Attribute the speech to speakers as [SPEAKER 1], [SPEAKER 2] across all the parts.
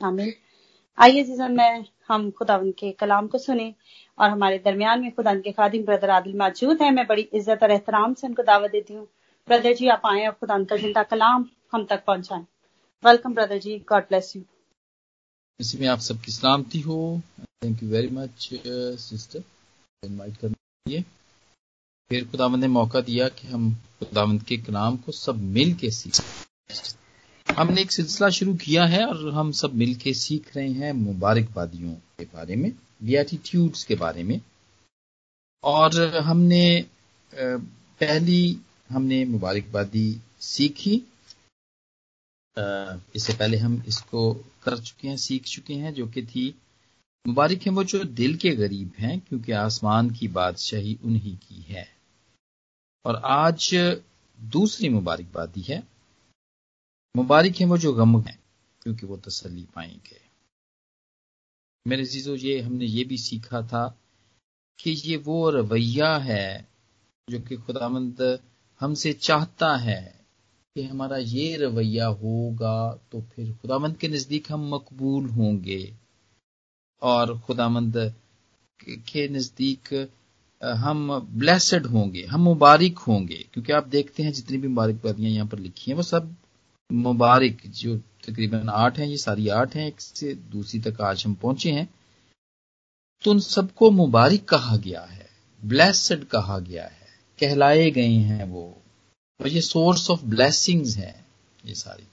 [SPEAKER 1] शामिल। आइए सीज़न में हम खुदावन के कलाम को सुने और हमारे दरमियान में खुदा के खादिम ब्रदर आदिल मौजूद है। मैं बड़ी इज़्ज़त और एहतराम से उनको दावत देती हूँ। ब्रदर जी, आप आए और खुदा का ज़िंदा कलाम हम तक पहुंचाएँ। Welcome brother ji. God bless you
[SPEAKER 2] इसी में आप सबकी सलामती हो। Thank you very much sister invite करने के लिए फिर खुदावंद ने मौका दिया कि हम खुदावंद के कलाम को सब मिल के सीखें। हमने एक सिलसिला शुरू किया है और हम सब मिल के सीख रहे हैं मुबारकबादियों के बारे में बियाटीट्यूड्स के बारे में। और हमने पहली हमने मुबारकबादी सीखी। इससे पहले हम इसको कर चुके हैं, सीख चुके हैं, जो कि थी, मुबारक है वो जो दिल के गरीब हैं, क्योंकि आसमान की बादशाही उन्हीं की है। और आज दूसरी मुबारकबादी है। मुबारक है, वो जो गम है, क्योंकि वो तसली पाएँगे। मेरे जीजो ये हमने ये भी सीखा था कि ये वो रवैया है जो कि खुदामंद हमसे चाहता है कि हमारा ये रवैया होगा तो फिर खुदामंद के नज़दीक हम मकबूल होंगे और खुदामंद के नज़दीक हम ब्लेसड होंगे, हम मुबारक होंगे। क्योंकि आप देखते हैं जितनी भी मुबारकबादियाँ यहाँ पर लिखी हैं, वो सब मुबारक जो तकरीबन आठ हैं, ये सारी आठ हैं, एक से दूसरी तक आज हम पहुँचे हैं। तो उन सबको मुबारक कहा गया है, ब्लेसड कहा गया है, कहलाए गए हैं वो। और ये सोर्स ऑफ़ ब्लेसिंग्स है, ये सारी।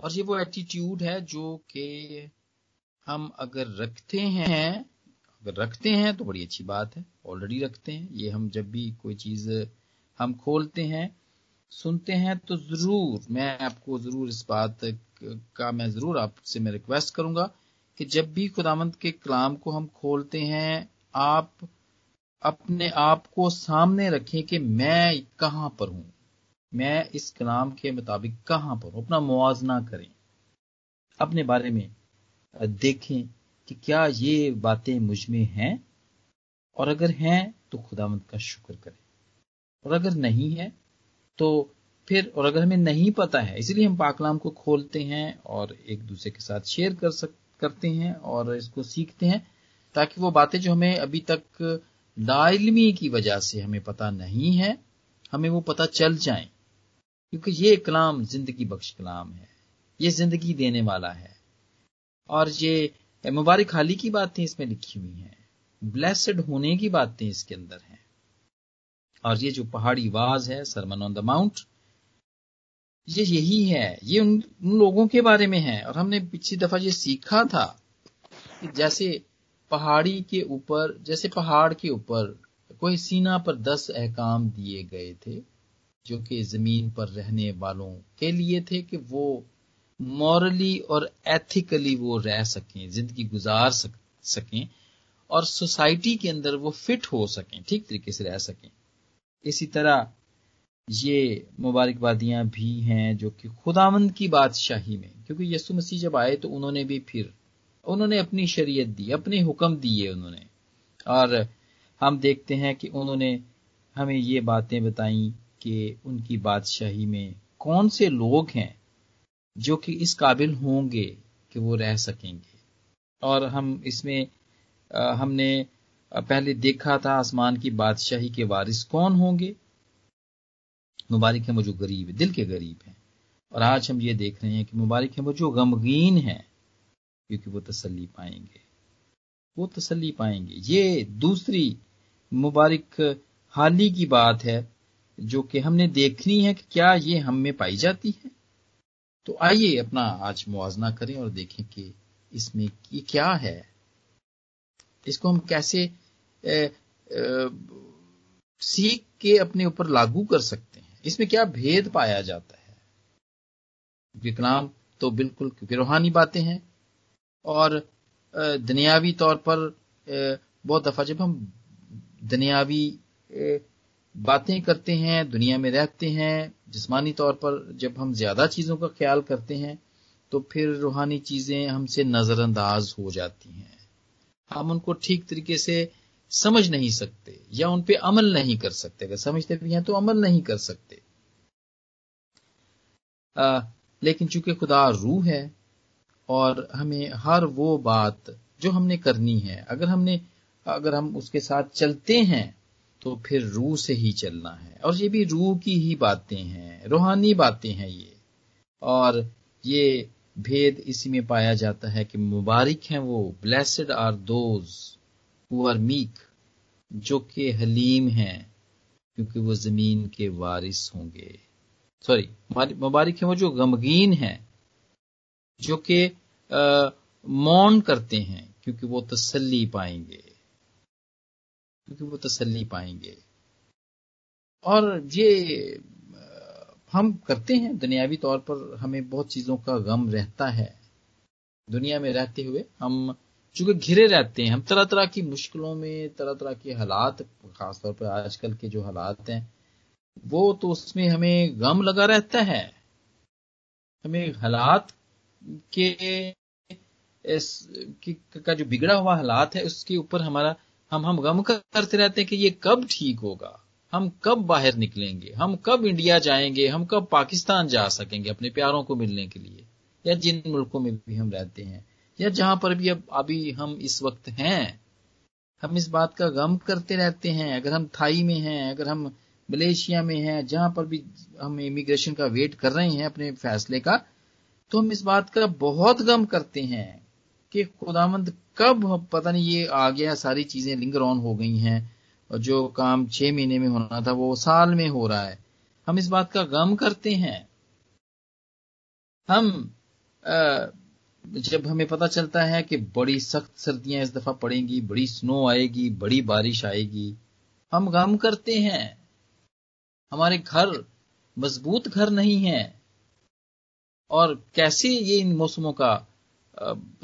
[SPEAKER 2] और ये वो एटीट्यूड है जो कि हम अगर रखते हैं, अगर रखते हैं तो बड़ी अच्छी बात है ऑलरेडी रखते हैं। ये हम जब भी कोई चीज़ हम खोलते हैं सुनते हैं तो ज़रूर, मैं आपको ज़रूर इस बात का, मैं ज़रूर आपसे मैं रिक्वेस्ट करूँगा कि जब भी खुदामंद के कलाम को हम खोलते हैं, आप अपने आप को सामने रखें कि मैं कहाँ पर हूँ। मैं इस कलाम के मुताबिक कहाँ पर हूँ? अपना मुआजना करें। अपने बारे में देखें कि क्या ये बातें मुझमें हैं, और अगर हैं तो खुदामंद का शुक्र करें। और अगर नहीं है तो फिर, और अगर हमें नहीं पता है, इसलिए हम पाकलाम को खोलते हैं और एक दूसरे के साथ शेयर कर सक, करते हैं और इसको सीखते हैं, ताकि वो बातें जो हमें अभी तक लाइलमी की वजह से हमें पता नहीं है, हमें वो पता चल जाए। क्योंकि ये कलाम ज़िंदगी बख्श कलाम है, ये ज़िंदगी देने वाला है। और ये मुबारक हाली की बातें इसमें लिखी हुई हैं, ब्लेसड होने की बातें इसके अंदर हैं। और ये जो पहाड़ी वाज है सरमन ऑन द माउंट ये यही है। ये उन, उन लोगों के बारे में है। और हमने पिछली दफ़ा ये सीखा था कि जैसे पहाड़ी के ऊपर जैसे पहाड़ के ऊपर कोई सीना पर दस अहकाम दिए गए थे जो कि ज़मीन पर रहने वालों के लिए थे कि वो मॉरली और एथिकली वो रह सकें ज़िंदगी गुजार सक, सकें और सोसाइटी के अंदर वो फिट हो सकें ठीक तरीके से रह सकें। इसी तरह ये मुबारकबादियाँ भी हैं जो कि खुदावंद की बादशाही में क्योंकि यसु मसीह जब आए तो उन्होंने भी फिर उन्होंने अपनी शरीयत दी अपने हुक्म दिए उन्होंने। और हम देखते हैं कि उन्होंने हमें ये बातें बताई कि उनकी बादशाही में कौन से लोग हैं जो कि इस काबिल होंगे कि वो रह सकेंगे। और हम इसमें आ, हमने पहले देखा था आसमान की बादशाही के वारिस कौन होंगे? मुबारक है वो जो गरीब है, दिल के गरीब हैं। और आज हम ये देख रहे हैं कि मुबारक है वो जो गमगीन है, क्योंकि वो तसल्ली पाएँगे। वो तसल्ली पाएँगे। ये दूसरी मुबारक हाली की बात है, जो कि हमने देखनी है कि क्या ये हम में पाई जाती है। तो आइए अपना आज मुआजना करें और देखें कि इसमें क्या है। इसको हम कैसे ए, ए, सीख के अपने ऊपर लागू कर सकते हैं? इसमें क्या भेद पाया जाता है? विकलाम तो बिल्कुल रूहानी बातें हैं। और दुनियावी तौर पर बहुत दफ़ा जब हम दुनियावी बातें करते हैं दुनिया में रहते हैं जिस्मानी तौर पर जब हम ज़्यादा चीज़ों का ख्याल करते हैं तो फिर रूहानी चीज़ें हमसे नजरअंदाज हो जाती हैं। हम उनको ठीक तरीके से समझ नहीं सकते या उन पे अमल नहीं कर सकते। अगर समझते भी हैं तो अमल नहीं कर सकते। आ, लेकिन चूँकि खुदा रूह है और हमें हर वो बात जो हमने करनी है अगर हमने अगर हम उसके साथ चलते हैं तो फिर रूह से ही चलना है। और ये भी रूह की ही बातें हैं रूहानी बातें हैं ये। और ये भेद इसी में पाया जाता है कि मुबारक हैं वो blessed are those are meek जो कि हलीम हैं, क्योंकि वो ज़मीन के वारिस होंगे। सॉरी मुबारक हैं वो जो गमगीन हैं, जो कि मौन करते हैं, क्योंकि वो तसल्ली पाएँगे। क्योंकि वो तसल्ली पाएँगे। और ये हम करते हैं, दुनियावी तौर पर हमें बहुत चीज़ों का गम रहता है। दुनिया में रहते हुए हम चूँकि घिरे रहते हैं, हम तरह तरह की मुश्किलों में तरह तरह के हालात, खासतौर पर आजकल के जो हालात हैं, वो तो उसमें हमें गम लगा रहता है। हमें हालात के इस का जो बिगड़ा हुआ हालात है, उसके ऊपर हमारा, हम हम गम करते रहते हैं कि ये कब ठीक होगा। हम कब बाहर निकलेंगे? हम कब इंडिया जाएँगे? हम कब पाकिस्तान जा सकेंगे अपने प्यारों को मिलने के लिए? या जिन मुल्कों में भी हम रहते हैं? या जहाँ पर भी अब, अभी हम इस वक्त हैं? हम इस बात का गम करते रहते हैं। अगर हम थाई में हैं, अगर हम मलेशिया में हैं, जहाँ पर भी हम इमिग्रेशन का वेट कर रहे हैं अपने फैसले का तो हम इस बात का बहुत गम करते हैं कि खुदामंद कब, पता नहीं ये आ गया, सारी चीज़ें लिंगर ऑन हो गई हैं। और जो काम छह महीने में होना था, वो साल में हो रहा है। हम इस बात का गम करते हैं। हम जब हमें पता चलता है कि बड़ी सख्त सर्दियाँ इस दफ़ा पड़ेंगी, बड़ी स्नो आएगी, बड़ी बारिश आएगी, हम गम करते हैं। हमारे घर मज़बूत घर नहीं है। और कैसे ये इन मौसमों का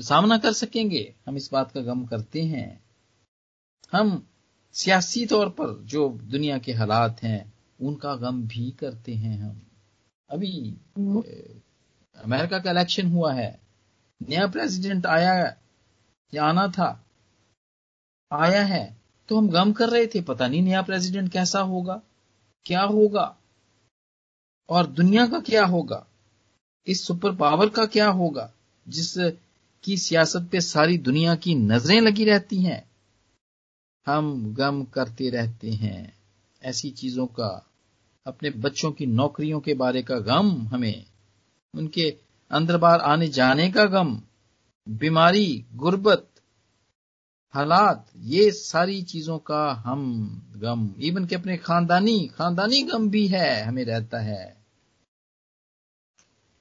[SPEAKER 2] सामना कर सकेंगे? हम इस बात का गम करते हैं। हम सियासी तौर पर जो दुनिया के हालात हैं, उनका गम भी करते हैं हम। अभी अमेरिका का इलेक्शन हुआ है। नया प्रेसिडेंट आया, या आना था, आया है तो हम गम कर रहे थे। पता नहीं नया प्रेसिडेंट कैसा होगा, क्या होगा, और दुनिया का क्या होगा, इस सुपर पावर का क्या होगा जिस की सियासत पे सारी दुनिया की नज़रें लगी रहती हैं। हम गम करते रहते हैं। ऐसी चीज़ों का, अपने बच्चों की नौकरियों के बारे का गम हमें, उनके अंदर बार आने जाने का गम, बीमारी, गुर्बत, हालात, ये सारी चीज़ों का हम गम। इवन के अपने खानदानी खानदानी गम भी है, हमें रहता है।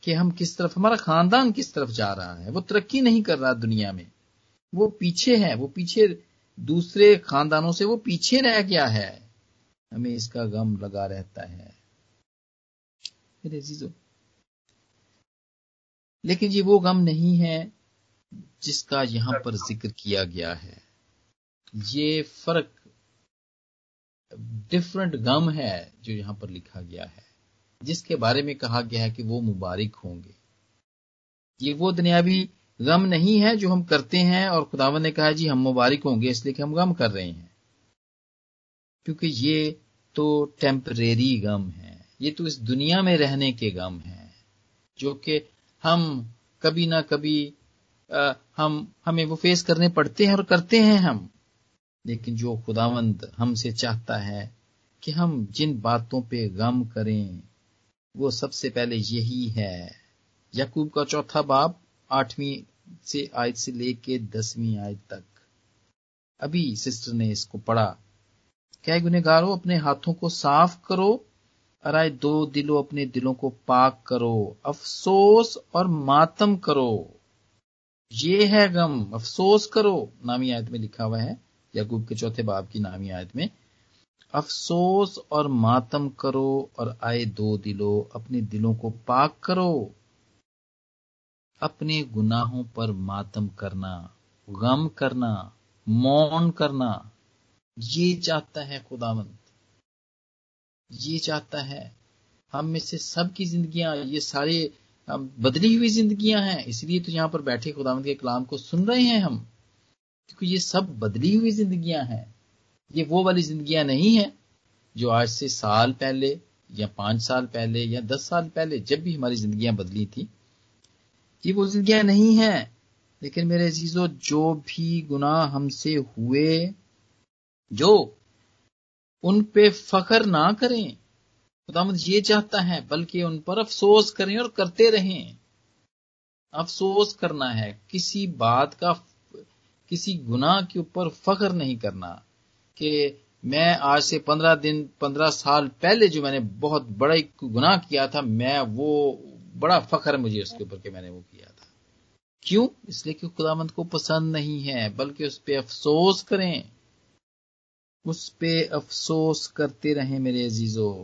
[SPEAKER 2] कि हम किस तरफ़, हमारा खानदान किस तरफ़ जा रहा है, वो तरक्की नहीं कर रहा दुनिया में। वो पीछे है, वो पीछे दूसरे खानदानों से वो पीछे रह गया है। हमें इसका गम लगा रहता है। लेकिन ये वो गम नहीं है जिसका यहाँ पर ज़िक्र किया गया है। ये फ़र्क डिफरेंट गम है जो यहाँ पर लिखा गया है, जिसके बारे में कहा गया है कि वो मुबारक होंगे। ये वो दुनियावी गम नहीं है जो हम करते हैं और खुदावन ने कहा जी हम मुबारक होंगे इसलिए कि हम गम कर रहे हैं। क्योंकि ये तो टेम्परेरी गम है। ये तो इस दुनिया में रहने के गम है जो कि हम कभी ना कभी आ, हम हमें वो फेस करने पड़ते हैं और करते हैं हम। लेकिन जो खुदावंद हमसे चाहता है कि हम जिन बातों पे गम करें वो सबसे पहले यही है। यकूब का चौथा बाप आठवीं से आयत से लेके दसवीं आयत तक। अभी सिस्टर ने इसको पढ़ा। क्या गुनेगारो अपने हाथों को साफ़ करो अराय दो दिलो, अपने दिलों को पाक करो। अफसोस और मातम करो। ये है गम। अफसोस करो। नामी आयत में लिखा हुआ है, यकूब के चौथे बाब की नामी आयत में। अफसोस और मातम करो और आए दो दिलो, अपने दिलों को पाक करो। अपने गुनाहों पर मातम करना, गम करना, मौन करना, ये चाहता है खुदावंत। ये चाहता है, हम में से सबकी जिंदगियाँ, ये सारे बदली हुई जिंदगियाँ हैं, इसलिए तो यहाँ पर बैठे खुदावंत के कलाम को सुन रहे हैं हम। क्योंकि ये सब बदली हुई जिंदगियाँ हैं, ये वो वाली जिंदगियाँ नहीं है, जो आज से साल पहले, या पाँच साल पहले, या दस साल पहले, जब भी हमारी जिंदगियाँ बदली थी ये वो जिंदगियाँ नहीं है। लेकिन मेरे अजीजों, जो भी गुनाह हमसे हुए, जो उन पे फखर ना करें खुदामद ये चाहता है, बल्कि उन पर अफसोस करें और करते रहें। अफसोस करना है, किसी बात का, किसी गुनाह के ऊपर फख्र नहीं करना। कि मैं आज से पंद्रह दिन, पंद्रह साल पहले जो मैंने बहुत बड़ा गुनाह किया था, मैं वो बड़ा फख्र मुझे उसके ऊपर कि मैंने वो किया था। क्यों? इसलिए कि खुदामंद को पसंद नहीं है, बल्कि उस पर अफसोस करें। उस पे अफसोस करते रहें मेरे अजीजों।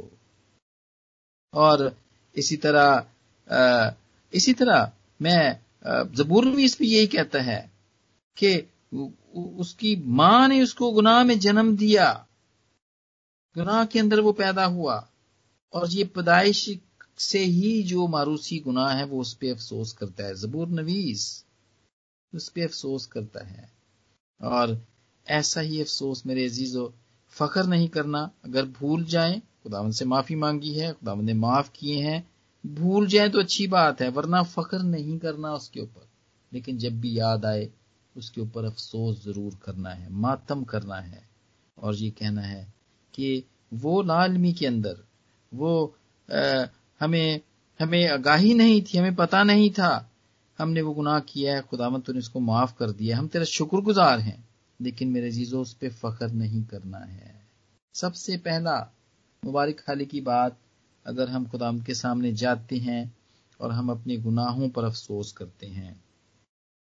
[SPEAKER 2] और इसी तरह इसी तरह मैं जबूर भी इस पर यही कहता है कि उसकी माँ ने उसको गुनाह में जन्म दिया। गुनाह के अंदर वो पैदा हुआ। और ये पैदाइश से ही जो मारूसी गुनाह है, वो उस पर अफसोस करता है। जबूर नवीस उस पर अफसोस करता है। और ऐसा ही अफसोस मेरे अजीजो फखर नहीं करना। अगर भूल जाए खुदावन से माफ़ी मांगी है खुदावन ने माफ़ किए हैं। भूल जाए तो अच्छी बात है, वरना फख्र नहीं करना उसके ऊपर। लेकिन जब भी याद आए, उसके ऊपर अफसोस ज़रूर करना है, मातम करना है। और ये कहना है कि वो लालमी के अंदर, वो हमें हमें आगाही नहीं थी, हमें पता नहीं था। हमने वो गुनाह किया है खुदामत तूने उसको माफ़ कर दिया हम तेरा शुक्रगुजार हैं, लेकिन मेरे जीजो उस पर फख्र नहीं करना है। सबसे पहला, मुबारक खाली की बात, अगर हम खुदाम के सामने जाते हैं और हम अपने गुनाहों पर अफसोस करते हैं।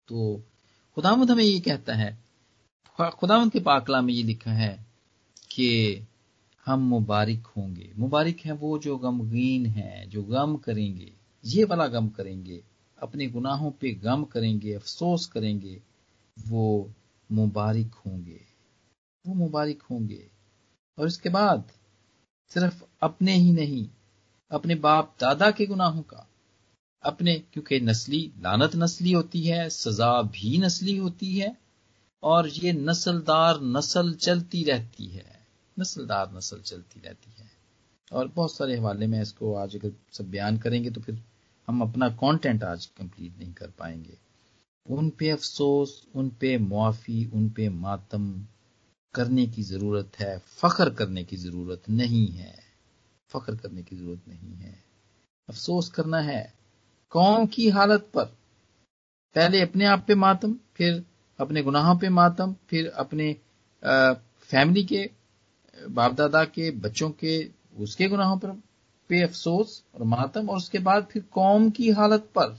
[SPEAKER 2] तो खुदामद हमें ये कहता है खुदामद के पाकला में ये लिखा है कि हम मुबारक होंगे। मुबारक हैं वो जो गमगीन हैं, जो गम करेंगे। ये वाला गम करेंगे। अपने गुनाहों पे गम करेंगे, अफसोस करेंगे। वो मुबारक होंगे। वो मुबारक होंगे। और इसके बाद सिर्फ़ अपने ही नहीं, अपने बाप दादा के गुनाहों का। अपने, क्योंकि नस्ली, लानत नस्ली होती है, सजा भी नस्ली होती है, और ये नस्लदार नस्ल चलती रहती है। नस्लदार नस्ल चलती रहती है। और बहुत सारे हवाले में इसको आज अगर सब बयान करेंगे तो फिर हम अपना कंटेंट आज कंप्लीट नहीं कर पाएँगे। उन पे अफसोस उन पे मुआफी उन पे मातम करने की ज़रूरत है फख्र करने की ज़रूरत नहीं है। फख्र करने की ज़रूरत नहीं है। अफसोस करना है कौम की हालत पर। पहले अपने आप पे मातम फिर अपने गुनाहों पे मातम फिर अपने आ, फैमिली के बाप दादा के बच्चों के, उसके गुनाहों पर पे अफसोस और मातम, और उसके बाद फिर कौम की हालत पर।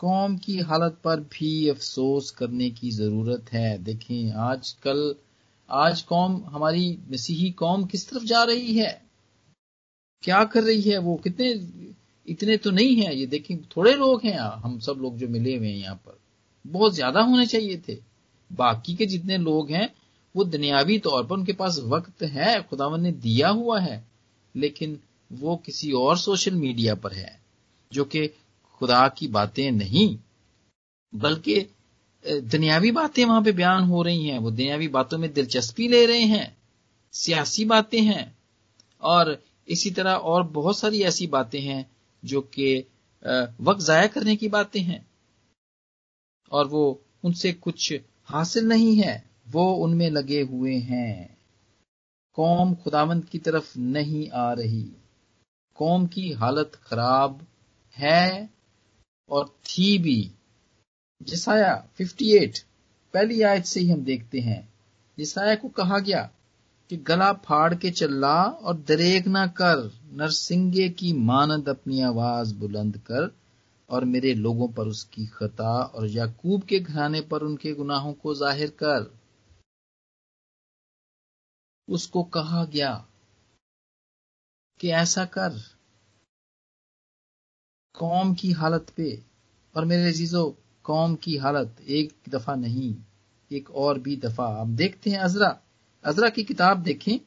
[SPEAKER 2] कौम की हालत पर भी अफसोस करने की ज़रूरत है। देखें आज कल आज कौम, हमारी मसीही कौम किस तरफ़ जा रही है? क्या कर रही है वो? कितने, इतने तो नहीं है। ये देखें, थोड़े लोग हैं। हम सब लोग जो मिले हुए हैं यहाँ पर, बहुत ज़्यादा होने चाहिए थे। बाकी के जितने लोग हैं वो दुनियावी तौर पर उनके पास वक्त है, खुदावन ने दिया हुआ है, लेकिन वो किसी और सोशल मीडिया पर है, जो कि खुदा की बातें नहीं, बल्कि दुनियावी बातें वहाँ पे बयान हो रही हैं, वो दुनियावी बातों में दिलचस्पी ले रहे हैं, सियासी बातें हैं, और इसी तरह और बहुत सारी ऐसी बातें हैं, जो कि वक्त जाया करने की बातें हैं, और वो उनसे कुछ हासिल नहीं है। वो उनमें लगे हुए हैं। कौम खुदावंत की तरफ़ नहीं आ रही। कौम की हालत खराब है और थी भी। जिसाया 58 पहली आयत से ही हम देखते हैं। जिसाया को कहा गया कि गला फाड़ के चल्ला और दरेग ना कर, नरसिंगे की मानद अपनी आवाज़ बुलंद कर और मेरे लोगों पर उसकी खता और याकूब के घराने पर उनके गुनाहों को ज़ाहिर कर। उसको कहा गया कि ऐसा कर। कौम की हालत पे, और मेरे अजीजों, कौम की हालत एक दफ़ा नहीं, एक और भी दफ़ा। आप देखते हैं अजरा। अजरा की किताब देखें,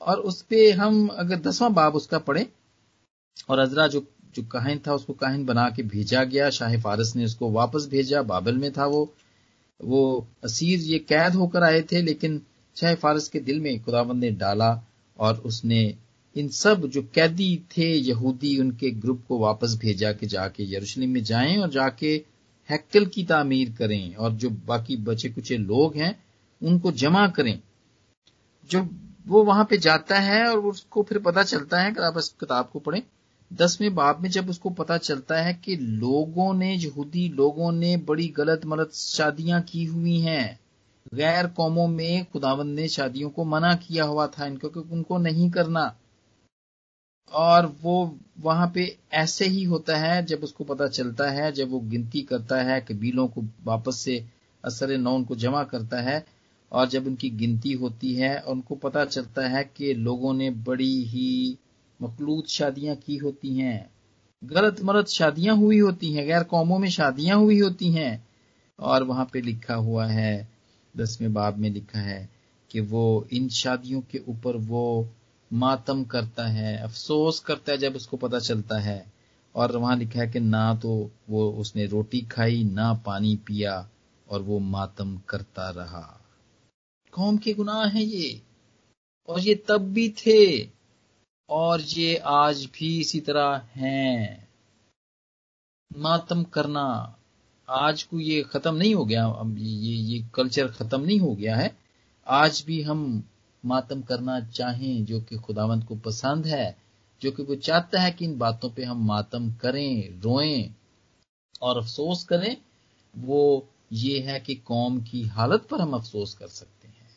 [SPEAKER 2] और उस पे हम अगर दसवां बाब उसका पढ़े, और अजरा जो जो काहिन था, उसको काहिन बना के भेजा गया। शाह फारस ने उसको वापस भेजा, बाबल में था वो। वो असीर ये कैद होकर आए थे, लेकिन शाह फारस के दिल में खुदाबंद ने डाला और उसने इन सब जो कैदी थे यहूदी, उनके ग्रुप को वापस भेजा कि जाके यरूशलेम में जाएँ और जाके हैकल की तामीर करें और जो बाकी बचे कुचे लोग हैं, उनको जमा करें। जो वो वहाँ पे जाता है और उसको फिर पता चलता है, अगर आप इस किताब को पढ़ें, दसवें बाब में जब उसको पता चलता है कि लोगों ने, यहूदी लोगों ने बड़ी गलत मलत शादियाँ की हुई हैं गैर कौमों में खुदावंद ने शादियों को मना किया हुआ था इनको कि उनको नहीं करना। और वो वहाँ पे ऐसे ही होता है, जब उसको पता चलता है, जब वो गिनती करता है कबीलों को वापस से असर नौ उनको जमा करता है, और जब उनकी गिनती होती है, उनको पता चलता है कि लोगों ने बड़ी ही मखलूत शादियाँ की होती हैं। गलत मलत शादियाँ हुई होती हैं, गैर कौमों में शादियाँ हुई होती हैं। और वहाँ पे लिखा हुआ है दसवें बाब में लिखा है कि वो इन शादियों के ऊपर वो मातम करता है, अफसोस करता है जब उसको पता चलता है। और वहाँ लिखा है कि ना तो वो उसने रोटी खाई, ना पानी पिया और वो मातम करता रहा। कौम के गुनाह हैं ये, और ये तब भी थे, और ये आज भी इसी तरह हैं। मातम करना आज को ये खत्म नहीं हो गया ये ये कल्चर खत्म नहीं हो गया है। आज भी हम मातम करना चाहें, जो कि खुदावंत को पसंद है, जो कि वो चाहता है कि इन बातों पे हम मातम करें, रोएँ और अफसोस करें, वो ये है कि कौम की हालत पर हम अफसोस कर सकते हैं।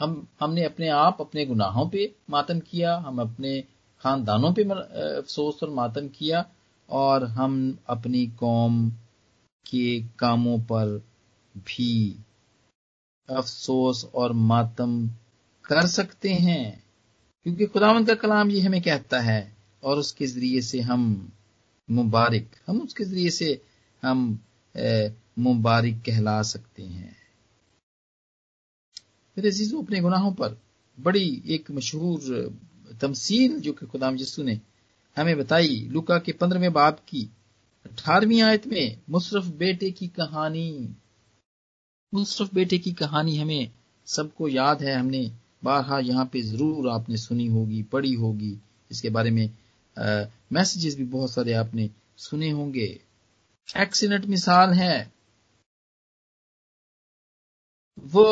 [SPEAKER 2] हम, हमने अपने आप, अपने गुनाहों पे मातम किया, हम अपने खानदानों पे अफसोस और मातम किया, और हम अपनी कौम के कामों पर भी अफसोस और मातम कर सकते हैं। क्योंकि खुदावन का कलाम ये हमें कहता है और उसके ज़रिए से हम मुबारक, हम उसके ज़रिए से हम मुबारक कहला सकते हैं। मेरे अजीजों, अपने गुनाहों पर बड़ी एक मशहूर तमसील जो कि खुदाम यसु ने हमें बताई, लुका के पंद्रहवें बाप की। अठारहवीं आयत में मुशरफ बेटे की कहानी, मुशरफ बेटे की कहानी हमें सबको याद है, हमने बारहा यहाँ पे ज़रूर आपने सुनी होगी, पढ़ी होगी। इसके बारे में मैसेजेस भी बहुत सारे आपने सुने होंगे। एक्सीडेंट मिसाल है। वो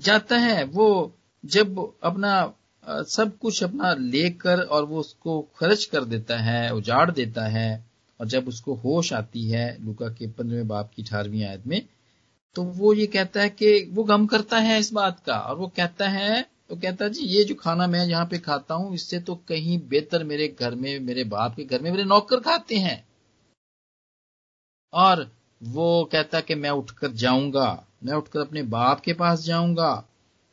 [SPEAKER 2] जाता है, वो जब अपना सब कुछ अपना लेकर और वो उसको खर्च कर देता है, उजाड़ देता है, और जब उसको होश आती है लुका के पंद्रहवें बाप की अठारहवीं आयत में तो वो ये कहता है कि वो गम करता है इस बात का, और वो कहता है तो कहता है, जी, ये जो खाना मैं यहाँ पे खाता हूँ, इससे तो कहीं बेहतर मेरे घर में, मेरे बाप के घर में मेरे नौकर खाते हैं। और वो कहता कि मैं उठकर जाऊँगा, मैं उठकर अपने बाप के पास जाऊँगा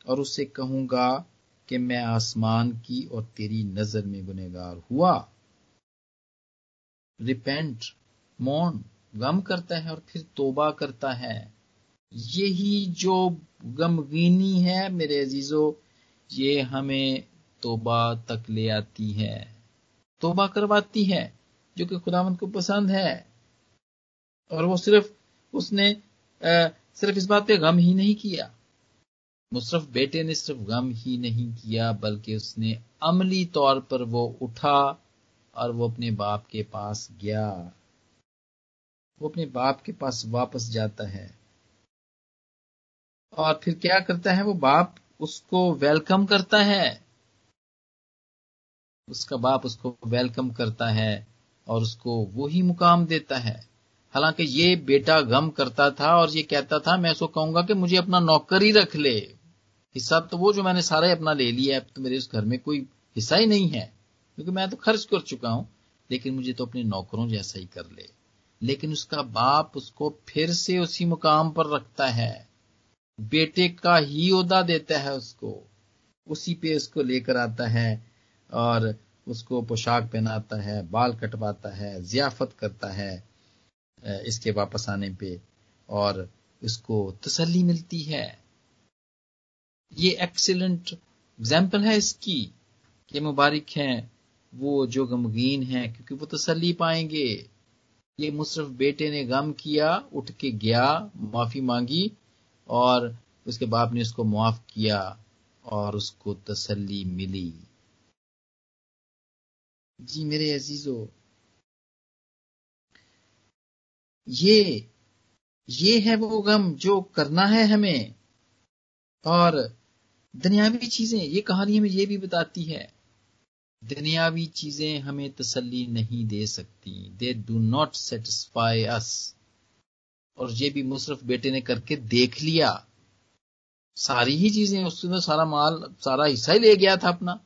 [SPEAKER 2] और उससे कहूँगा कि मैं आसमान की और तेरी नज़र में गुनेगार हुआ। रिपेंट मौन गम करता है और फिर तोबा करता है। यही जो गमगीनी है मेरे अजीजो ये हमें तोबा तक ले आती है। तोबा करवाती है जो कि खुदावंत को पसंद है। और वो सिर्फ़ उसने आ, सिर्फ़ इस बात पे गम ही नहीं किया। मुशरफ बेटे ने सिर्फ़ गम ही नहीं किया, बल्कि उसने अमली तौर पर वो उठा और वो अपने बाप के पास गया। वो अपने बाप के पास वापस जाता है। और फिर क्या करता है? वो बाप उसको वेलकम करता है। उसका बाप उसको वेलकम करता है और उसको वही मुकाम देता है। हालाँकि ये बेटा गम करता था और ये कहता था, मैं उसको कहूँगा कि मुझे अपना नौकर ही रख ले। हिस्सा तो वो जो मैंने सारा अपना ले लिया अब तो मेरे उस घर में कोई हिस्सा ही नहीं है, क्योंकि मैं तो खर्च कर चुका हूँ, लेकिन मुझे तो अपने नौकरों जैसा ही कर ले। लेकिन उसका बाप उसको फिर से उसी मुकाम पर रखता है। बेटे का ही उदा देता है उसको। उसी पे उसको लेकर आता है और उसको पोशाक पहनाता है, बाल कटवाता है, जियाफत करता है। इसके वापस आने पे और उसको तसल्ली मिलती है। ये एक्सीलेंट एग्ज़ाम्पल है इसकी कि मुबारक हैं, वो जो गमगीन हैं, क्योंकि वो तसल्ली पाएँगे। ये मुशरफ बेटे ने गम किया, उठ के गया, माफ़ी मांगी और उसके बाप ने उसको मुआफ किया और उसको तसल्ली मिली। जी मेरे अजीजो ये ये है वो गम जो करना है हमें। और दुनियावी चीज़ें, ये कहानी हमें ये भी बताती है, दुनियावी चीज़ें हमें तसल्ली नहीं दे सकती। They do not satisfy us और ये भी मुशरफ बेटे ने करके देख लिया। सारी ही चीज़ें, उसने सारा माल, सारा हिस्सा ही ले गया था अपना।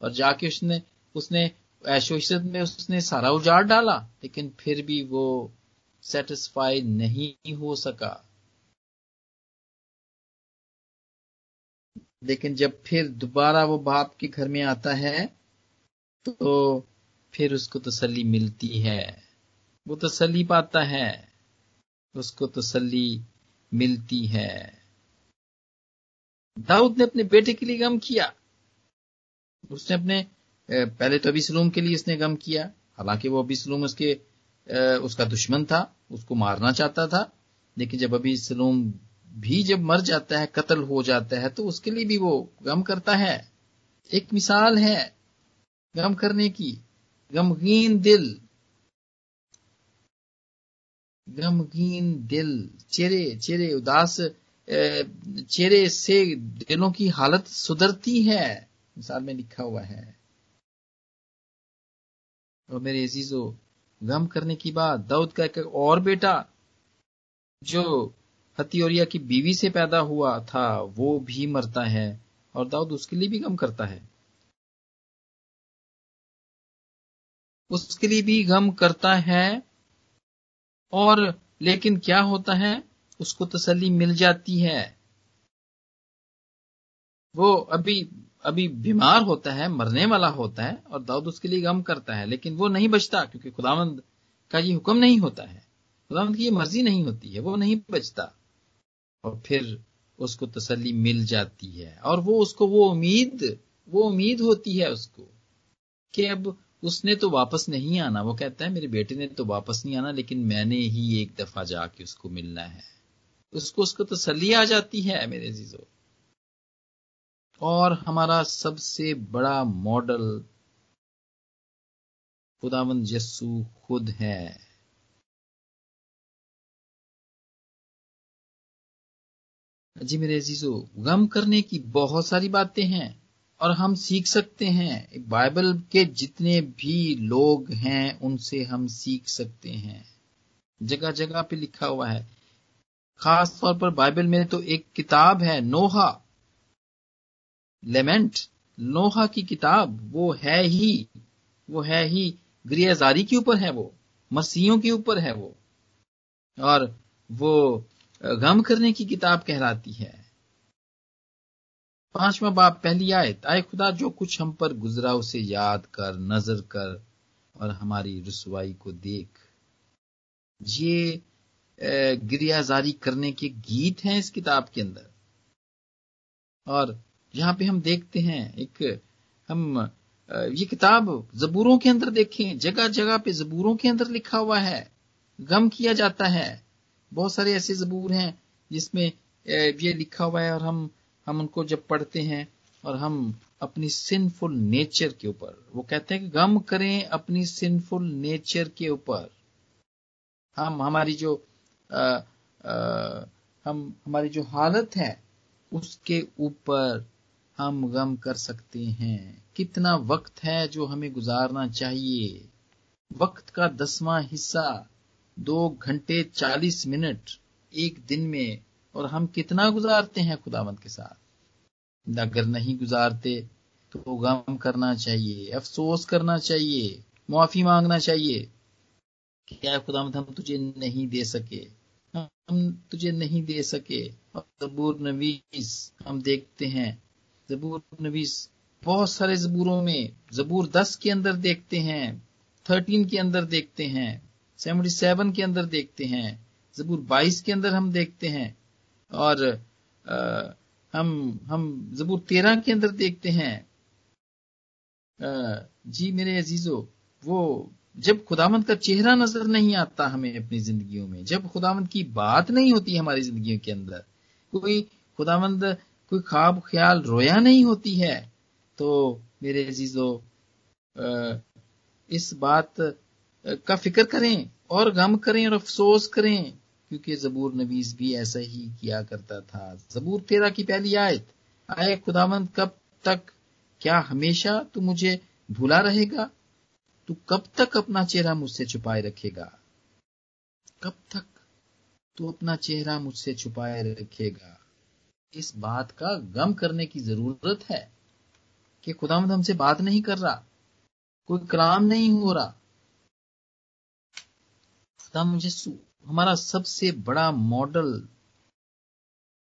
[SPEAKER 2] और जाके उसने उसने ऐशो इज़्ज़त में उसने सारा उजाड़ डाला, लेकिन फिर भी वो सेटिस्फाई नहीं हो सका। लेकिन जब फिर दोबारा वो बाप के घर में आता है तो फिर उसको तसल्ली मिलती है। वो तसल्ली पाता है, उसको तसल्ली मिलती है। दाऊद ने अपने बेटे के लिए गम किया। उसने अपने पहले तो अभी सलूम के लिए उसने गम किया। हालाँकि वो अभी सलूम उसके उसका दुश्मन था, उसको मारना चाहता था। लेकिन जब अभी सलूम भी जब मर जाता है, कत्ल हो जाता है तो उसके लिए भी वो गम करता है। एक मिसाल है गम करने की। गमगीन दिल। गमगीन दिल। चेहरे चेहरे उदास चेहरे से दिलों की हालत सुधरती है। मिसाल में लिखा हुआ है। और मेरे अजीजो गम करने की बात दाऊद का एक और बेटा जो हथियोरिया की बीवी से पैदा हुआ था, वो भी मरता है और दाऊद उसके लिए भी गम करता है। उसके लिए भी गम करता है और लेकिन क्या होता है? उसको तसल्ली मिल जाती है। वो अभी अभी बीमार होता है, मरने वाला होता है और दाऊद उसके लिए गम करता है, लेकिन वो नहीं बचता, क्योंकि खुदावंद का ये हुक्म नहीं होता है। खुदावंद की ये मर्ज़ी नहीं होती है, वो नहीं बचता। और फिर उसको तसल्ली मिल जाती है, और वो उसको, वो उम्मीद वो उम्मीद होती है उसको कि अब उसने तो वापस नहीं आना। वो कहता है, मेरे बेटे ने तो वापस नहीं आना, लेकिन मैंने ही एक दफ़ा जाके उसको मिलना है। उसको उसको तसली आ जाती है, मेरे जीजो और हमारा सबसे बड़ा मॉडल खुदावंद यस्सु खुद है। जी मेरे अजीजो, गम करने की बहुत सारी बातें हैं और हम सीख सकते हैं। बाइबल के जितने भी लोग हैं, उनसे हम सीख सकते हैं। जगह जगह पे लिखा हुआ है। खास तौर पर बाइबल में तो एक किताब है, नोहा। लेमेंट, नोहा की किताब, वो है ही, वो है ही, ग्रियाजारी के ऊपर है वो, मसीहों के ऊपर है वो। और वो गम करने की किताब कहलाती है। पांचवा बाप, पहली आयत, आए खुदा, जो कुछ हम पर गुजरा, उसे याद कर, नज़र कर, और हमारी रसवाई को देख। ये गिरियाजारी करने के गीत हैं इस किताब के अंदर। और यहाँ पे हम देखते हैं एक हम ये किताब जबूरों के अंदर देखें। जगह जगह पे जबूरों के अंदर लिखा हुआ है। गम किया जाता है। बहुत सारे ऐसे जबूर हैं जिसमें ये लिखा हुआ है और हम हम उनको जब पढ़ते हैं और हम अपनी सिंफुल नेचर के ऊपर वो कहते हैं कि गम करें अपनी सिंफुल नेचर के ऊपर। हम हमारी जो आ, आ, हम हमारी जो हालत है उसके ऊपर हम गम कर सकते हैं। कितना वक्त है जो हमें गुजारना चाहिए? वक्त का दसवां हिस्सा, दो घंटे चालीस मिनट एक दिन में, और हम कितना गुजारते हैं खुदावंत के साथ? अगर नहीं गुजारते तो गम करना चाहिए, अफसोस करना चाहिए मुआफी मांगना चाहिए। क्या खुदावंत हम तुझे नहीं दे सके? हम तुझे नहीं दे सके। और नवीस, हम देखते हैं जबूर नवीस बहुत सारे जबूरों में जबूर दस के अंदर देखते हैं थर्टीन के अंदर देखते हैं सेवेंटी सेवन के अंदर देखते हैं जबूर बाईस के अंदर हम देखते हैं और आ, हम हम जबूर तेरह के अंदर देखते हैं। आ, जी मेरे अजीजो वो जब खुदावंत का चेहरा नज़र नहीं आता हमें अपनी जिंदगियों में जब खुदावंत की बात नहीं होती हमारी जिंदगियों के अंदर कोई खुदावंद कोई ख्वाब ख्याल रोया नहीं होती है तो मेरे अजीजो इस बात का फ़िक्र करें और गम करें और अफसोस करें, क्योंकि जबूर नवीस भी ऐसा ही किया करता था। जबूर तेरा की पहली आयत, आए खुदावंद कब तक, क्या हमेशा तू मुझे भूला रहेगा? तू कब तक अपना चेहरा मुझसे छुपाए रखेगा? कब तक तू अपना चेहरा मुझसे छुपाए रखेगा? इस बात का गम करने की ज़रूरत है कि खुदामद हमसे बात नहीं कर रहा, कोई कलाम नहीं हो रहा। खुदाम हमारा सबसे बड़ा मॉडल,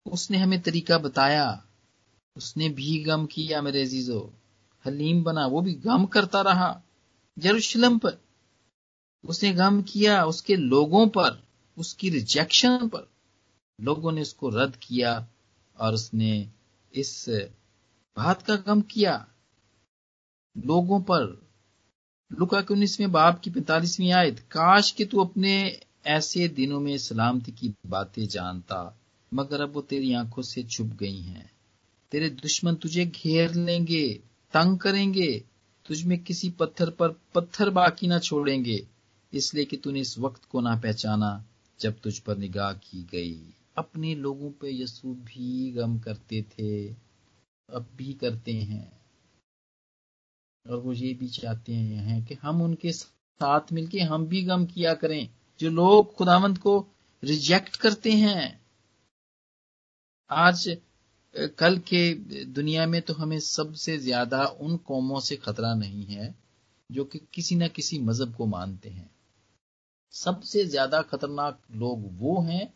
[SPEAKER 2] उसने हमें तरीका बताया, उसने भी गम किया मेरे अजीजो, हलीम बना, वो भी गम करता रहा, यरूशलेम पर। उसने गम किया उसके लोगों पर, उसकी रिजेक्शन पर। लोगों ने उसको रद्द किया और उसने इस बात का गम किया। लोगों पर लुका के उन्नीसवें बाप की पैंतालीसवीं आयत, काश कि तू अपने ऐसे दिनों में सलामती की बातें जानता, मगर अब वो तेरी आँखों से छुप गई हैं। तेरे दुश्मन तुझे घेर लेंगे, तंग करेंगे, तुझ में किसी पत्थर पर पत्थर बाकी ना छोड़ेंगे, इसलिए कि तूने इस वक्त को ना पहचाना जब तुझ पर निगाह की गई। अपने लोगों पे यसू भी गम करते थे, अब भी करते हैं। और वो ये भी चाहते हैं कि हम उनके साथ मिलके हम भी गम किया करें। जो लोग खुदावंत को रिजेक्ट करते हैं। आज, कल के दुनिया में तो हमें सबसे ज़्यादा उन कौमों से खतरा नहीं है, जो कि किसी ना किसी मज़हब को मानते हैं। सबसे ज़्यादा खतरनाक लोग वो हैं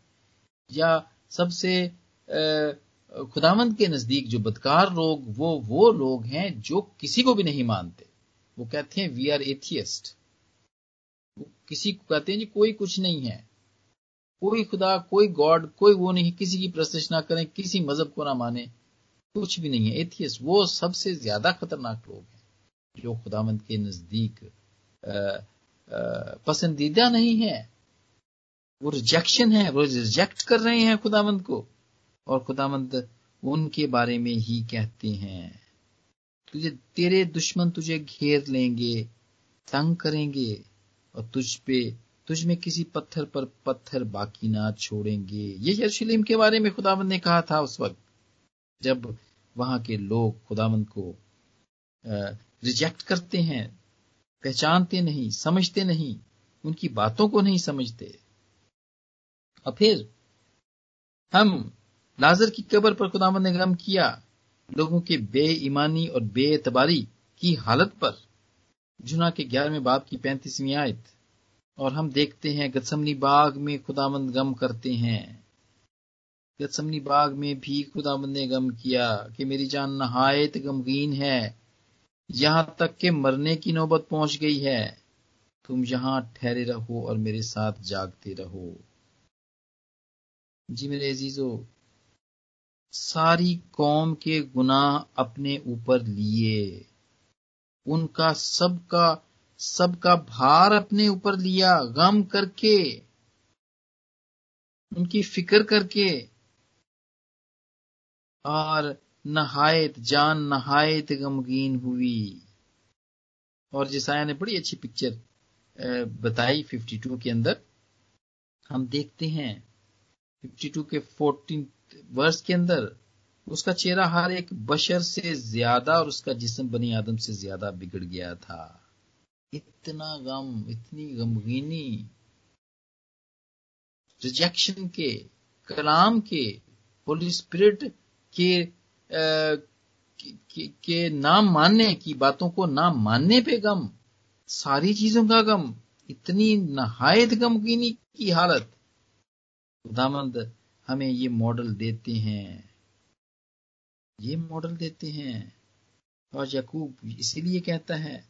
[SPEAKER 2] या सबसे खुदावंत के नज़दीक जो बदकार लोग, वो वो लोग हैं जो किसी को भी नहीं मानते। वो कहते हैं वी आर एथियस्ट वो किसी को कहते हैं, जी, कोई कुछ नहीं है। कोई खुदा, कोई गॉड, कोई वो नहीं किसी की प्रस्तुत ना करें, किसी मज़हब को ना माने। कुछ भी नहीं है। एथियस्ट वो सबसे ज़्यादा खतरनाक लोग हैं जो खुदावंत के नज़दीक पसंदीदा नहीं है। वो रिजेक्शन है, वो रिजेक्ट कर रहे हैं खुदावंत को। और खुदावंत उनके बारे में ही कहते हैं। तुझे, तेरे दुश्मन तुझे घेर लेंगे, तंग करेंगे, और तुझ पे, तुझ में किसी पत्थर पर पत्थर बाकी ना छोड़ेंगे। ये यरूशलेम के बारे में खुदावंत ने कहा था उस वक्त, जब वहाँ के लोग खुदावंद को रिजेक्ट करते हैं, पहचानते नहीं, समझते नहीं, उनकी बातों को नहीं समझते। और फिर हम लाजर की कब्र पर खुदावन ने गम किया, लोगों के बेईमानी और बेतबारी की हालत पर। जुना के ग्यारहवें बाप की पैंतीसवीं आयत, और हम देखते हैं गतसमनी बाग में खुदावंद गम करते हैं। गतसमनी बाग में भी खुदावंद ने गम किया कि मेरी जान नहायत गमगीन है, यहाँ तक के मरने की नौबत पहुँच गई है। तुम यहाँ ठहरे रहो और मेरे साथ जागते रहो। जी मेरे अजीजो, सारी कौम के गुनाह अपने ऊपर लिए। उनका सबका सबका भार अपने ऊपर लिया, गम करके, उनकी फ़िक्र करके। और नहायत, जान नहायत गमगीन हुई। और जिसाया ने बड़ी अच्छी पिक्चर बताई 52 के अंदर। हम देखते हैं। 52 के 14 वर्ष के अंदर उसका चेहरा हर एक बशर से ज़्यादा और उसका जिस्म बनी आदम से ज़्यादा बिगड़ गया था। इतना गम इतनी गमगीनी रिजेक्शन के कलाम के होली स्पिरिट के के, के नाम मानने की बातों को ना मानने पे गम सारी चीज़ों का गम इतनी नहायत गमगीनी की हालत। खुदामंद हमें ये मॉडल देते हैं। ये मॉडल देते हैं। और यकूब इसीलिए कहता है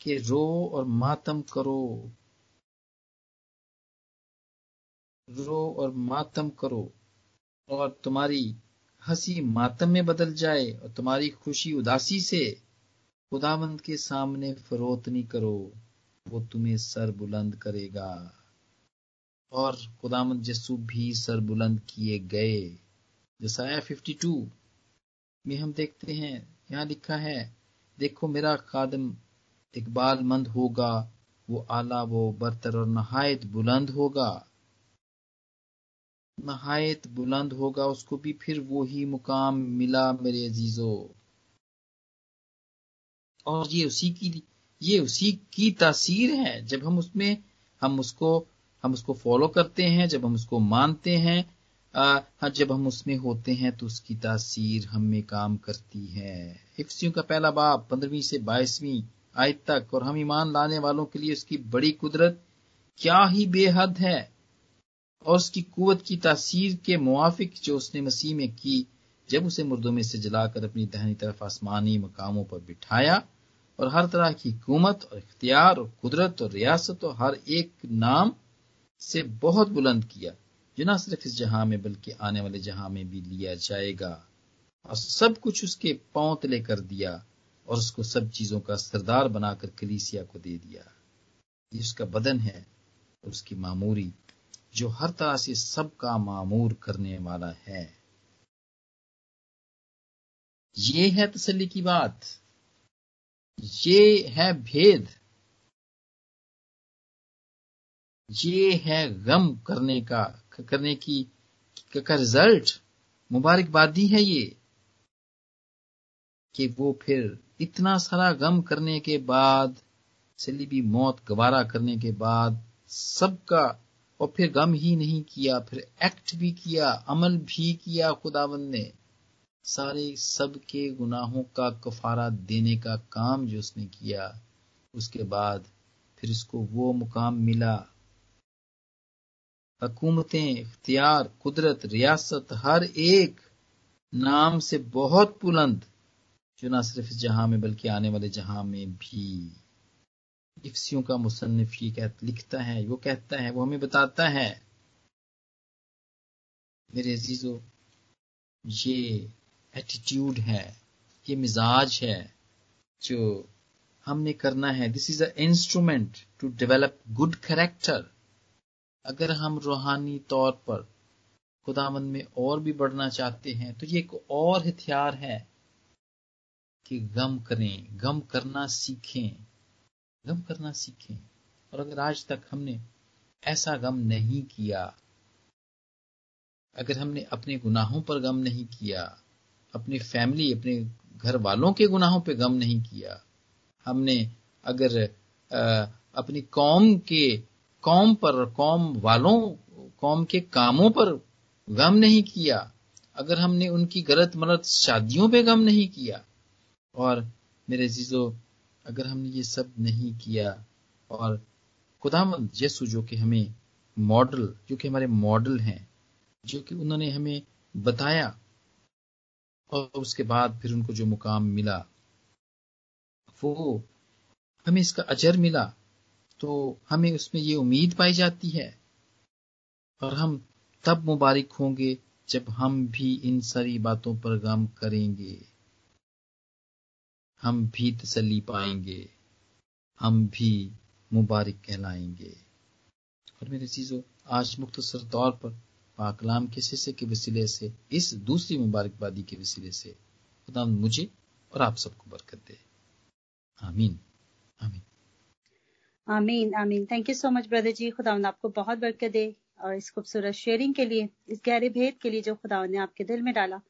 [SPEAKER 2] कि रो और मातम करो। रो और मातम करो। और तुम्हारी हँसी मातम में बदल जाए और तुम्हारी खुशी उदासी से खुदावंत के सामने फरोतनी करो। वो तुम्हें सर बुलंद करेगा। और खुदामद यसू भी सर बुलंद किए गए। जसाया 52 में हम देखते हैं, यहाँ लिखा है, देखो मेरा खादम इकबाल मंद होगा, वो आला, वो बरतर और नहायत बुलंद होगा। नहायत बुलंद होगा, उसको भी फिर वो ही मुकाम मिला मेरे अजीजों। और ये उसी की, ये उसी की तासीर है, जब हम उसमें, हम उसको हम उसको फॉलो करते हैं, जब हम उसको मानते हैं हाँ जब हम उसमें होते हैं तो उसकी तासीर हम में काम करती है। हिफ्सियों का पहला बाप पंद्रहवीं से बाईसवीं आयत तक, और हम ईमान लाने वालों के लिए उसकी बड़ी कुदरत क्या ही बेहद है, और उसकी कुवत की तासीर के मुआफिक जो उसने मसीह में की, जब उसे मुर्दों में से जलाकर अपनी दहनी तरफ़ आसमानी मकामों पर बिठाया, और हर तरह की हुकूमत और इख्तियार और कुदरत और रियासत और हर एक नाम से बहुत बुलंद किया। जो न सिर्फ़ इस जहाँ में, बल्कि आने वाले जहाँ में भी लिया जाएगा। और सब कुछ उसके पाँव तले कर दिया और उसको सब चीज़ों का सरदार बनाकर कलीसिया को दे दिया। ये उसका बदन है उसकी मामूरी, जो हर तरह से सबका मामूर करने वाला है। ये है तसली की बात। ये है भेद। ये है गम करने का, करने की, का रिज़ल्ट मुबारकबादी है ये, कि वो फिर इतना सारा गम करने के बाद, सलीबी मौत गवारा करने के बाद सबका, और फिर गम ही नहीं किया, फिर एक्ट भी किया, अमल भी किया खुदावन ने। सारे सबके गुनाहों का कफारा देने का काम जो उसने किया, उसके बाद फिर उसको वो मुकाम मिला। हकूमतें इख्तियार कुदरत रियासत हर एक नाम से बहुत बुलंद जो ना सिर्फ़ इस जहाँ में बल्कि आने वाले जहाँ में भी। इफ्सियों का मुसन्फ ये कह, लिखता है वो कहता है वो हमें बताता है। मेरे अजीजों ये एटीट्यूड है ये मिजाज है जो हमने करना है। This is a instrument to develop good character अगर हम रूहानी तौर पर खुदावन में और भी बढ़ना चाहते हैं तो ये एक और हथियार है कि गम करें गम करना सीखें गम करना सीखें। और अगर आज तक हमने ऐसा गम नहीं किया अगर हमने अपने गुनाहों पर गम नहीं किया अपनी फैमिली अपने घर वालों के गुनाहों पर गम नहीं किया हमने अगर आ, अपनी कौम के कौम पर, कौम वालों, कौम के कामों पर गम नहीं किया। अगर हमने उनकी गलत मलत शादियों पे गम नहीं किया, और मेरे जीजो अगर हमने ये सब नहीं किया, और खुदामंद यसु जो कि हमें मॉडल, जो कि हमारे मॉडल हैं, जो कि उन्होंने हमें बताया, और उसके बाद फिर उनको जो मुकाम मिला, वो हमें इसका अजर मिला तो हमें उसमें ये उम्मीद पाई जाती है। और हम तब मुबारक होंगे जब हम भी इन सारी बातों पर गम करेंगे। हम भी तसली पाएँगे। हम भी मुबारक कहलाएँगे। और मेरे चीज़ों आज मुख्तसर तौर पर पाकलाम के हिस्से के वसीले से, इस दूसरी मुबारकबादी के वसीले से खुदा मुझे और आप सबको बरकत दे। आमीन। आमीन।
[SPEAKER 1] आमीन आमीन। Thank you so much brother ji खुदा आपको बहुत बरकत दे और इस खूबसूरत शेयरिंग के लिए, इस गहरे भेद के लिए जो खुदा ने आपके दिल में डाला।